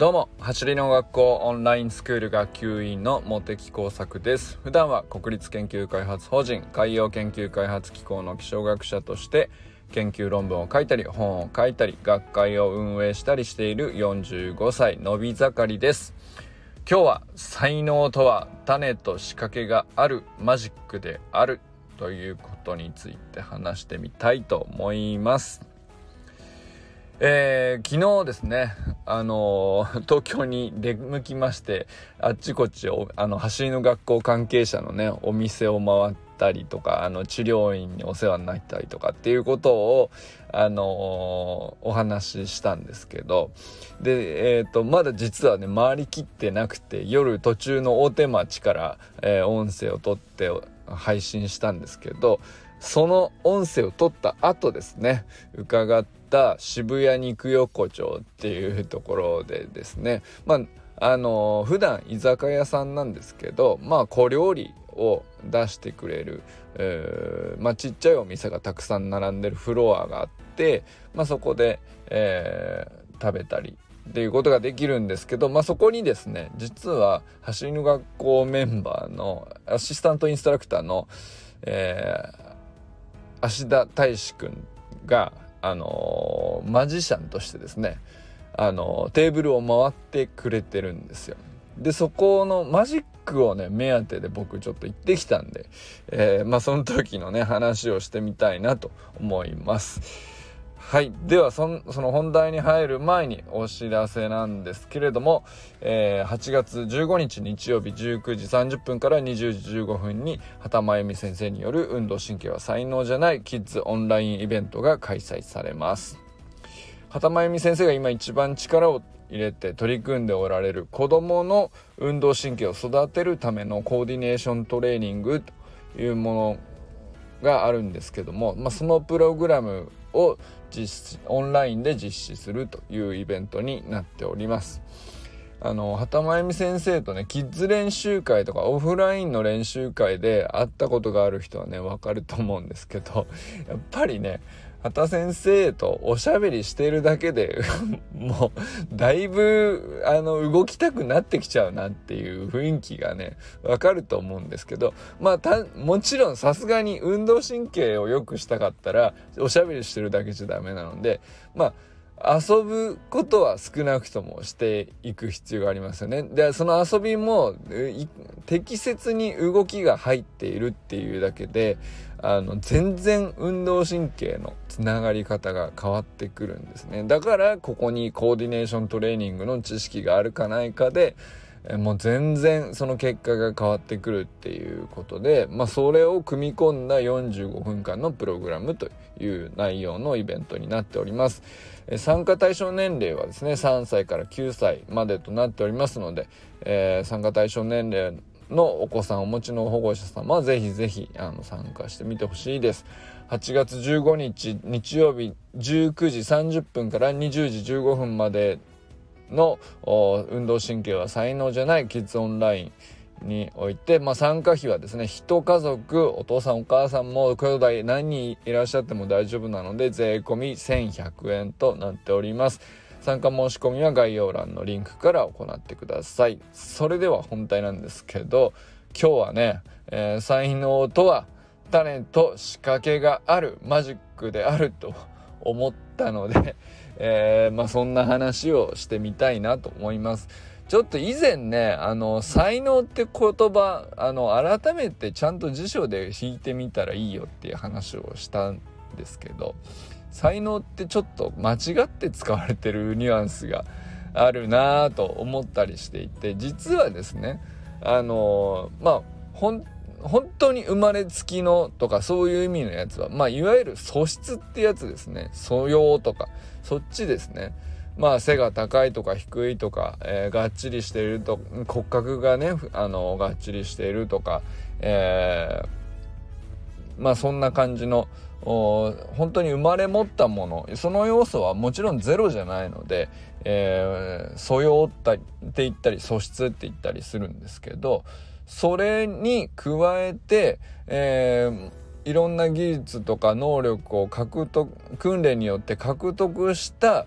どうも走りの学校オンラインスクール学級委員の茂木耕作です。普段は国立研究開発法人海洋研究開発機構の気象学者として研究論文を書いたり本を書いたり学会を運営したりしている45歳のび盛りです。今日は才能とは種と仕掛けがあるマジックであるということについて話してみたいと思います。えー、昨日ですね、あのー、東京に出向きまして、あっちこっちを、あの、走りの学校関係者のね、お店を回ったりとか、あの、治療院にお世話になったりとかっていうことを、あのー、お話ししたんですけど、で、えっ、と、まだ実はね、回りきってなくて、夜途中の大手町から、え音声を取って配信したんですけど、その音声を取った後ですね伺ってた渋谷肉横丁っていうところでですね。まああの普段居酒屋さんなんですけどまあ小料理を出してくれる、えー、まあ、ちっちゃいお店がたくさん並んでるフロアがあって、まあ、そこで、えー、食べたりっていうことができるんですけど、まあ、そこにですね実は走りの学校メンバーのアシスタントインストラクターの、えー、芦田大志くんが、あの、マジシャンとしてですね、あの、テーブルを回ってくれてるんですよ。で、そこのマジックをね、目当てで僕ちょっと行ってきたんで、えー、まあその時のね、話をしてみたいなと思います。はい。ではその本題に入る前にお知らせなんですけれども、えー、8月15日日曜日19時30分から20時15分に畑真由美先生による運動神経は才能じゃないキッズオンラインイベントが開催されます。畑真由美先生が今一番力を入れて取り組んでおられる子どもの運動神経を育てるためのコーディネーショントレーニングというものがあるんですけども、まあ、そのプログラムを実施オンラインで実施するというイベントになっております。あの畑真由美先生とねキッズ練習会とかオフラインの練習会で会ったことがある人はね分かると思うんですけどやっぱりね畑先生とおしゃべりしてるだけで もうだいぶあの動きたくなってきちゃうなっていう雰囲気がねわかると思うんですけどまあもちろんさすがに運動神経を良くしたかったらおしゃべりしてるだけじゃダメなのでまあ遊ぶことは少なくともしていく必要がありますよね。で、その遊びも適切に動きが入っているっていうだけで、あの、全然運動神経のつながり方が変わってくるんですね。だから、ここにコーディネーショントレーニングの知識があるかないかで、もう全然その結果が変わってくるっていうことで、まあ、それを組み込んだ45分間のプログラムという内容のイベントになっております。参加対象年齢はですね3歳から9歳までとなっておりますので、えー、参加対象年齢のお子さんをお持ちの保護者様はぜひぜひあの参加してみてほしいです。8月15日日曜日19時30分から20時15分までの運動神経は才能じゃないキッズオンラインにおいて、まあ、参加費はですね一家族お父さんお母さんも兄弟何人いらっしゃっても大丈夫なので税込み1100円となっております。参加申し込みは概要欄のリンクから行ってください。それでは本題なんですけど今日はね、えー、才能とは種と仕掛けがあるマジックであると思ったのでえー、まあ、そんな話をしてみたいなと思います。ちょっと以前ね、あの、才能って言葉、あの、改めてちゃんと辞書で引いてみたらいいよっていう話をしたんですけど、才能ってちょっと間違って使われてるニュアンスがあるなぁと思ったりしていて、実はですね、あの、まあ、本本当に生まれつきのとかそういう意味のやつは、まあ、いわゆる素質ってやつですね。素養とか、そっちですね。まあ、背が高いとか低いとか、えー、がっちりしていると、骨格がね、あの、がっちりしているとか、えー、まあ、そんな感じの、本当に生まれ持ったものその要素はもちろんゼロじゃないので、えー、素養って言ったり素質って言ったりするんですけどそれに加えて、えー、いろんな技術とか能力を獲得訓練によって獲得した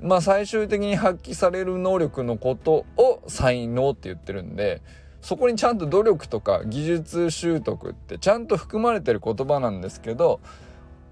まあ最終的に発揮される能力のことを才能って言ってるんでそこにちゃんと努力とか技術習得ってちゃんと含まれてる言葉なんですけど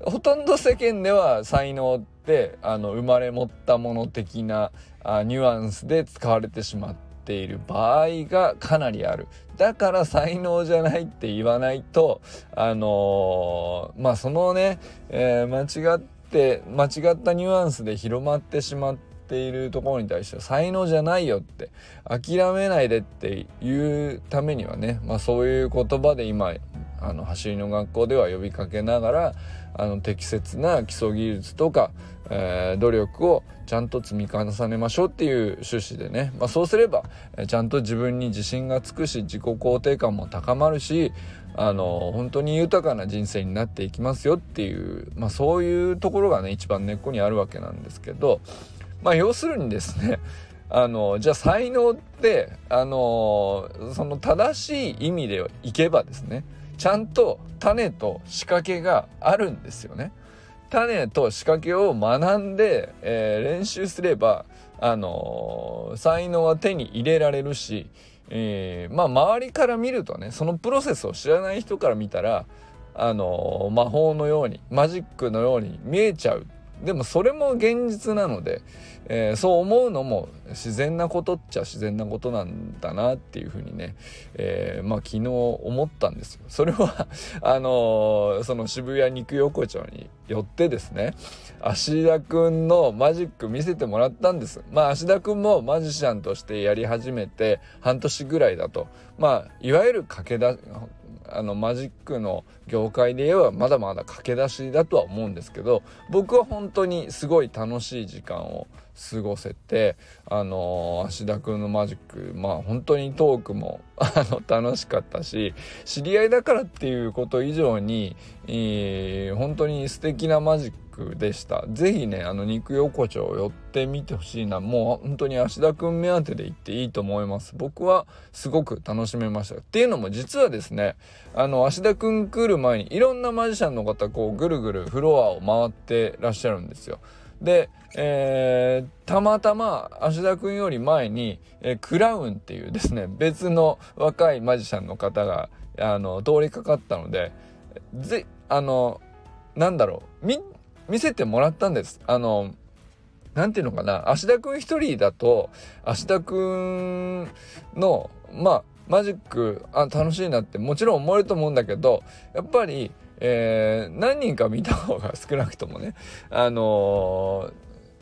ほとんど世間では才能ってあの生まれ持ったもの的なあニュアンスで使われてしまってている場合がかなりある。だから才能じゃないって言わないとあのー、まあそのね、えー、間違って間違ったニュアンスで広まってしまってているところに対しては才能じゃないよって諦めないでっていうためにはね、まあ、そういう言葉で今あの走りの学校では呼びかけながらあの適切な基礎技術とか、えー、努力をちゃんと積み重ねましょうっていう趣旨でね、まあ、そうすれば、えちゃんと自分に自信がつくし自己肯定感も高まるしあの本当に豊かな人生になっていきますよっていう、まあ、そういうところがね一番根っこにあるわけなんですけど。まあ要するにですねあのじゃあ才能ってあのその正しい意味でいけばですねちゃんと種と仕掛けがあるんですよね。種と仕掛けを学んで、えー、練習すればあの才能は手に入れられるし、えー、まあ周りから見るとねそのプロセスを知らない人から見たらあの魔法のようにマジックのように見えちゃうでもそれも現実なので、えー、そう思うのも自然なことっちゃ自然なことなんだなっていうふうにね、えー、まあ昨日思ったんですよ。それは あのー、その渋谷肉横丁によってですね芦田くんのマジック見せてもらったんです。まあ芦田くんもマジシャンとしてやり始めて半年ぐらいだとまあいわゆる駆け出あのマジックの業界で言えばまだまだ駆け出しだとは思うんですけど僕は本当にすごい楽しい時間を過ごせてあの芦田君のマジックまあ本当にトークも あの楽しかったし知り合いだからっていうこと以上に、えー、本当に素敵なマジックでした。是非ねあの肉横丁寄ってみてほしいな。もう本当に芦田くん目当てで行っていいと思います。僕はすごく楽しめました。っていうのも実はですねあの芦田くん来る前にいろんなマジシャンの方こうぐるぐるフロアを回ってらっしゃるんですよ。で、えー、たまたま芦田くんより前に、えー、クラウンっていうですね別の若いマジシャンの方があの通りかかったのでぜあのなんだろう見せてもらったんです。あのなんていうのかな芦田くん一人だと芦田くんのまあマジックあ楽しいなってもちろん思えると思うんだけどやっぱりえー、何人か見た方が少なくともねあの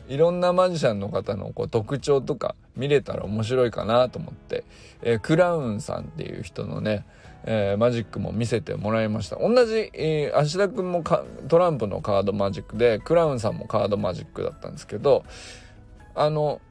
ー、いろんなマジシャンの方のこう特徴とか見れたら面白いかなと思って、えー、クラウンさんっていう人のね、えー、マジックも見せてもらいました同じ、えー、芦田君もトランプのカードマジックでクラウンさんもカードマジックだったんですけどあの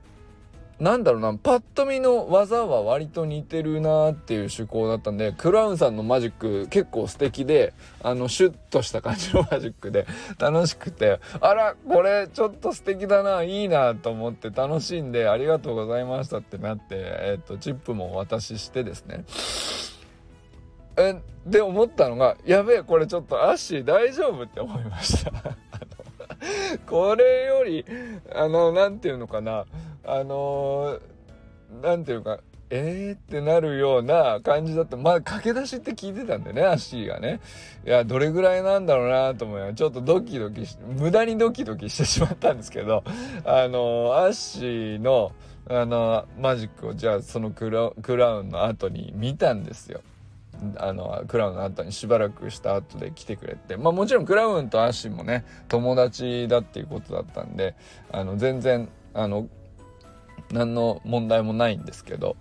なんだろうな、パッと見の技は割と似てるなっていう趣向だったんで、クラウンさんのマジック結構素敵で、あの、シュッとした感じのマジックで楽しくて、あら、これちょっと素敵だな、いいなと思って楽しんでありがとうございましたってなって、えっと、チップもお渡ししてですね。え、で思ったのが、やべえ、これちょっとアッシー大丈夫って思いました。これより、あの、なんていうのかな、あのー、なんていうか、えーってなるような感じだった。まあ、駆け出しって聞いてたんでね、アッシーがね。いや、どれぐらいなんだろうなと思いちょっとドキドキし、無駄にドキドキしてしまったんですけど、あのー、アッシーの、あの、マジックを、じゃあそのクラクラウンの後に見たんですよ。あのクラウンの後にしばらくした後で来てくれて。まあもちろんクラウンとアッシーもね友達だっていうことだったんであの全然あの何の問題もないんですけど。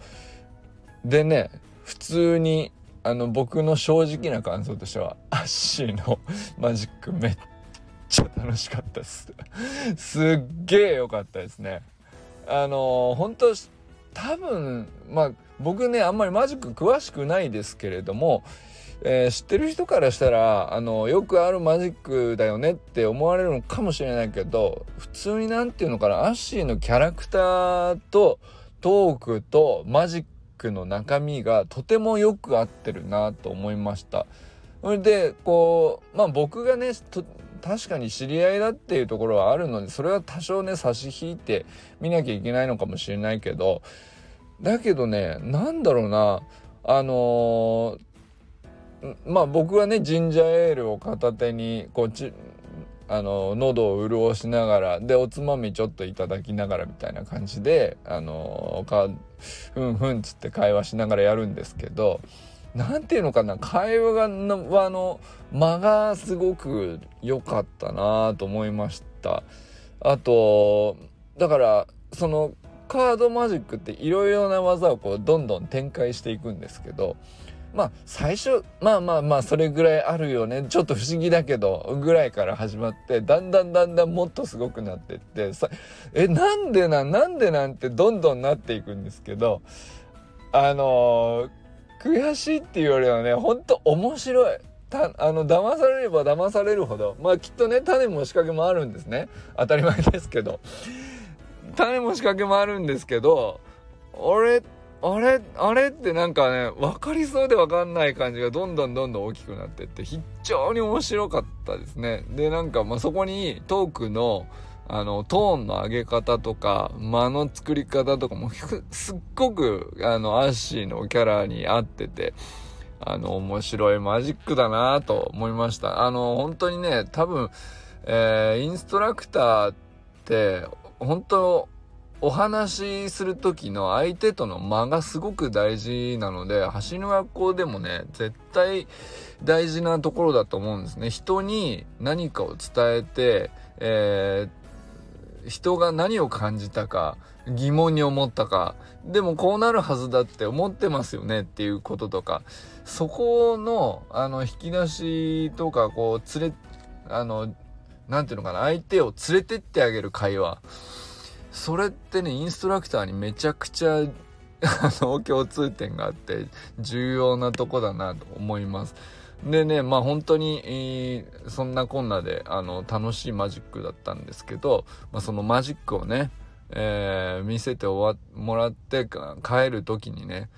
でね普通にあの僕の正直な感想としてはアッシーの マジックめっちゃ楽しかったです。すっげえ良かったですね。あの本当多分まあ僕ねあんまりマジック詳しくないですけれどもえー、知ってる人からしたらあのよくあるマジックだよねって思われるのかもしれないけど普通に何て言うのかなアッシーのキャラクターとトークとマジックの中身がとてもよく合ってるなと思いました。それでこうまあ僕がね確かに知り合いだっていうところはあるのでそれは多少ね差し引いて見なきゃいけないのかもしれないけどだけどねなんだろうなあのー、まあ僕はねジンジャーエールを片手にこっちあの喉を潤しながらでおつまみちょっといただきながらみたいな感じであのかふんふんつって会話しながらやるんですけど何ていうのかな会話のあの間がすごく良かったなと思いました。あとだからそのカードマジックっていろいろな技をこうどんどん展開していくんですけどまあ最初まあまあまあそれぐらいあるよね。ちょっと不思議だけどぐらいから始まってだんだんだんだんもっとすごくなってってさえなんでなんなんでなんてどんどんなっていくんですけどあの、悔しいっていうよりはねほんと面白い。たあの騙されれば騙されるほど。まあきっとね種も仕掛けもあるんですね。当たり前ですけど。種も仕掛けもあるんですけど俺あれあれってなんかね分かりそうで分かんない感じがどんどんどんどん大きくなってって非常に面白かったですね。でなんかまあそこにトークのあのトーンの上げ方とか間の作り方とかも すっごくあのアッシーのキャラに合っててあの面白いマジックだなと思いました。あの本当にね多分、えー、インストラクターって本当お話しする時の相手との間がすごく大事なので橋の学校でもね絶対大事なところだと思うんですね。人に何かを伝えて、えー、人が何を感じたか疑問に思ったかでもこうなるはずだって思ってますよねっていうこととかそこのあの引き出しとかこう連れあの何て言うのかな相手を連れてってあげる会話それってねインストラクターにめちゃくちゃ あの共通点があって重要なとこだなと思います。でねまあ本当に、えー、そんなこんなであの楽しいマジックだったんですけど、まあ、そのマジックをね、えー、見せて終わもらって帰る時にね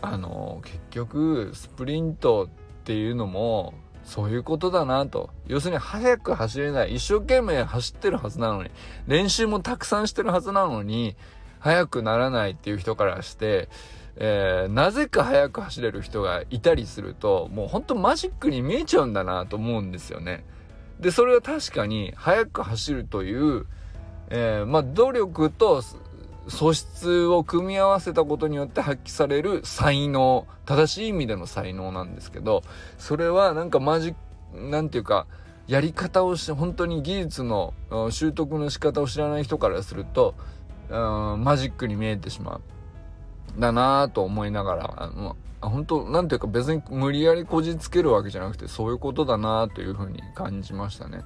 あの結局スプリントっていうのもそういうことだなと。要するに速く走れない。一生懸命走ってるはずなのに、練習もたくさんしてるはずなのに、速くならないっていう人からして、えー、なぜか速く走れる人がいたりすると、もうほんとマジックに見えちゃうんだなと思うんですよね。で、それは確かに速く走るという、えー、まあ努力と素質を組み合わせたことによって発揮される才能正しい意味での才能なんですけどそれはなんかマジなんていうかやり方をして本当に技術の習得の仕方を知らない人からするとうんマジックに見えてしまうだなぁと思いながらあの本当なんていうか別に無理やりこじつけるわけじゃなくてそういうことだなというふうに感じましたね。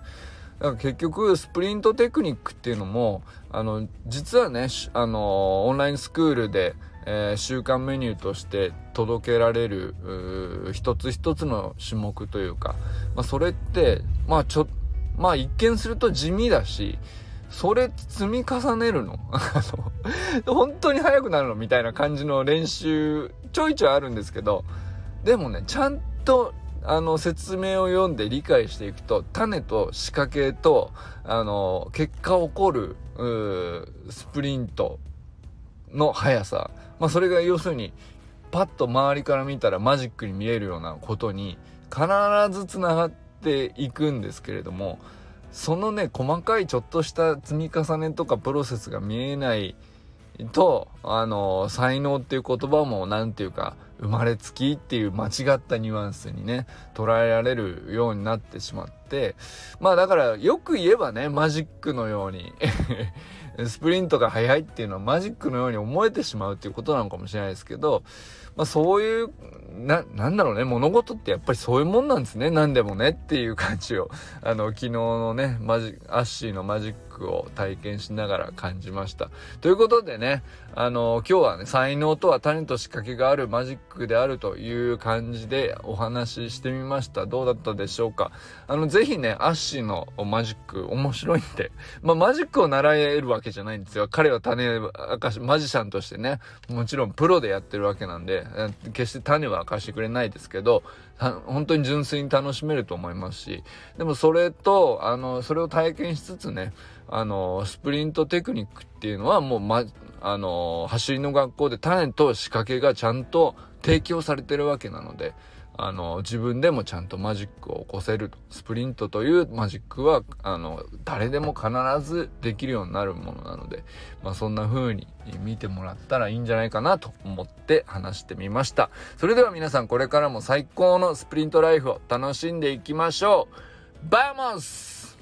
だから結局スプリントテクニックっていうのもあの実はねあのオンラインスクールで、えー、週間メニューとして届けられる一つ一つの種目というか、まあ、それってまあちょまあ一見すると地味だしそれ積み重ねるの？本当に速くなるの？みたいな感じの練習ちょいちょいあるんですけどでもねちゃんとあの説明を読んで理解していくと種と仕掛けとあの結果起こるスプリントの速さ、まあ、それが要するにパッと周りから見たらマジックに見えるようなことに必ずつながっていくんですけれどもそのね細かいちょっとした積み重ねとかプロセスが見えないとあの才能っていう言葉も何て言うか生まれつきっていう間違ったニュアンスにね捉えられるようになってしまってまあだからよく言えばねマジックのように スプリントが速いっていうのはマジックのように思えてしまうっていうことなのかもしれないですけどまあそういうな、なんだろうね、物事ってやっぱりそういうもんなんですね。何でもねっていう感じを、あの、昨日のね、マジ、アッシーのマジックを体験しながら感じました。ということでね、あの、今日はね、才能とは種と仕掛けがあるマジックであるという感じでお話ししてみました。どうだったでしょうかあの、ぜひね、アッシーのマジック面白いんで、まあ、マジックを習えるわけじゃないんですよ。彼は種明かし、マジシャンとしてね、もちろんプロでやってるわけなんでで、決して種は明かしてくれないですけど、本当に純粋に楽しめると思いますし、でもそれと、あの、それを体験しつつね、あの、スプリントテクニックっていうのはもう、ま、あの、走りの学校で種と仕掛けがちゃんと提供されてるわけなので、あの、自分でもちゃんとマジックを起こせる。スプリントというマジックは、あの、誰でも必ずできるようになるものなので、まあ、そんな風に見てもらったらいいんじゃないかなと思って話してみました。それでは皆さんこれからも最高のスプリントライフを楽しんでいきましょうバイモス